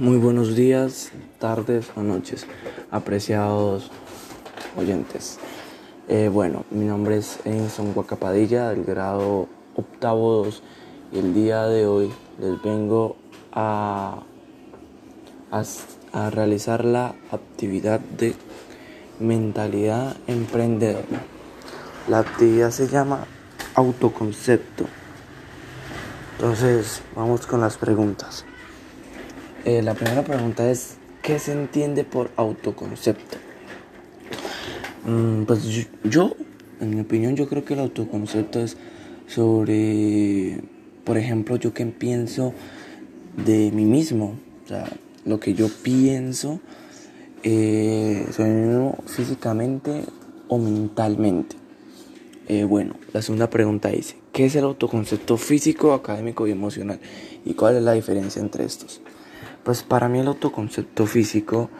Muy buenos días, tardes o noches, apreciados oyentes. Eh, bueno, mi nombre es Enson Guacapadilla, del grado octavo 2, y el día de hoy les vengo a, a, a realizar la actividad de mentalidad emprendedora. La actividad se llama autoconcepto. Entonces, vamos con las preguntas. Eh, la primera pregunta es, ¿qué se entiende por autoconcepto? Mm, pues yo, en mi opinión, yo creo que el autoconcepto es sobre, por ejemplo, yo que pienso de mí mismo, o sea, lo que yo pienso eh, sobre mí mismo físicamente o mentalmente. Eh, bueno, la segunda pregunta dice, ¿qué es el autoconcepto físico, académico y emocional? ¿Y cuál es la diferencia entre estos? Pues para mí el autoconcepto físico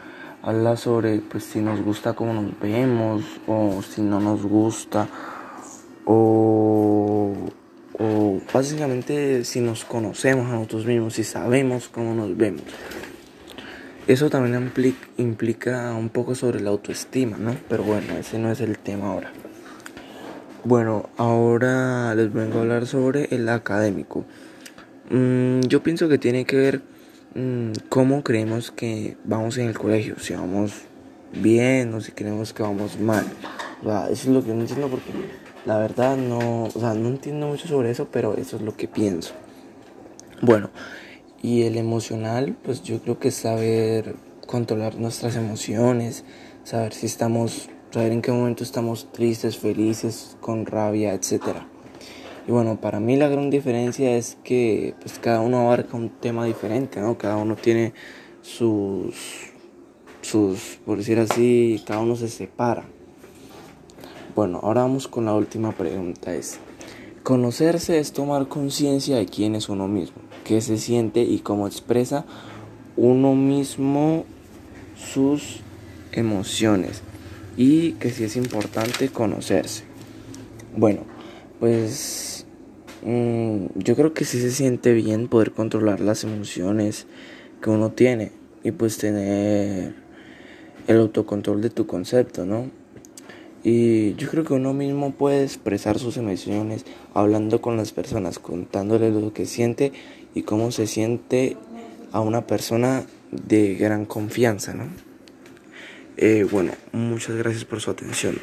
habla sobre pues si nos gusta cómo nos vemos o si no nos gusta o, o básicamente si nos conocemos a nosotros mismos, si sabemos cómo nos vemos. Eso también implica, un poco sobre la autoestima, ¿no? Pero bueno, ese no es el tema ahora. Bueno, ahora les vengo a hablar sobre el académico. Mm, yo pienso que tiene que ver cómo creemos que vamos en el colegio, si vamos bien o si creemos que vamos mal. Eso es lo que no entiendo porque la verdad no, o sea, no entiendo mucho sobre eso, pero eso es lo que pienso. Bueno, y el emocional, pues yo creo que es saber controlar nuestras emociones, saber si estamos, saber en qué momento estamos tristes, felices, con rabia, etcétera. Y bueno, para mí la gran diferencia es que pues cada uno abarca un tema diferente, ¿no? Cada uno tiene sus, sus, por decir así, cada uno se separa. Bueno, ahora vamos con la última pregunta. Es, conocerse es tomar conciencia de quién es uno mismo, qué se siente y cómo expresa uno mismo sus emociones y que sí es importante conocerse. Bueno, pues mm, yo creo que sí se siente bien poder controlar las emociones que uno tiene y pues tener el autocontrol de tu concepto, ¿no? Y yo creo que uno mismo puede expresar sus emociones hablando con las personas, contándole lo que siente y cómo se siente a una persona de gran confianza, ¿no? Eh, bueno, muchas gracias por su atención.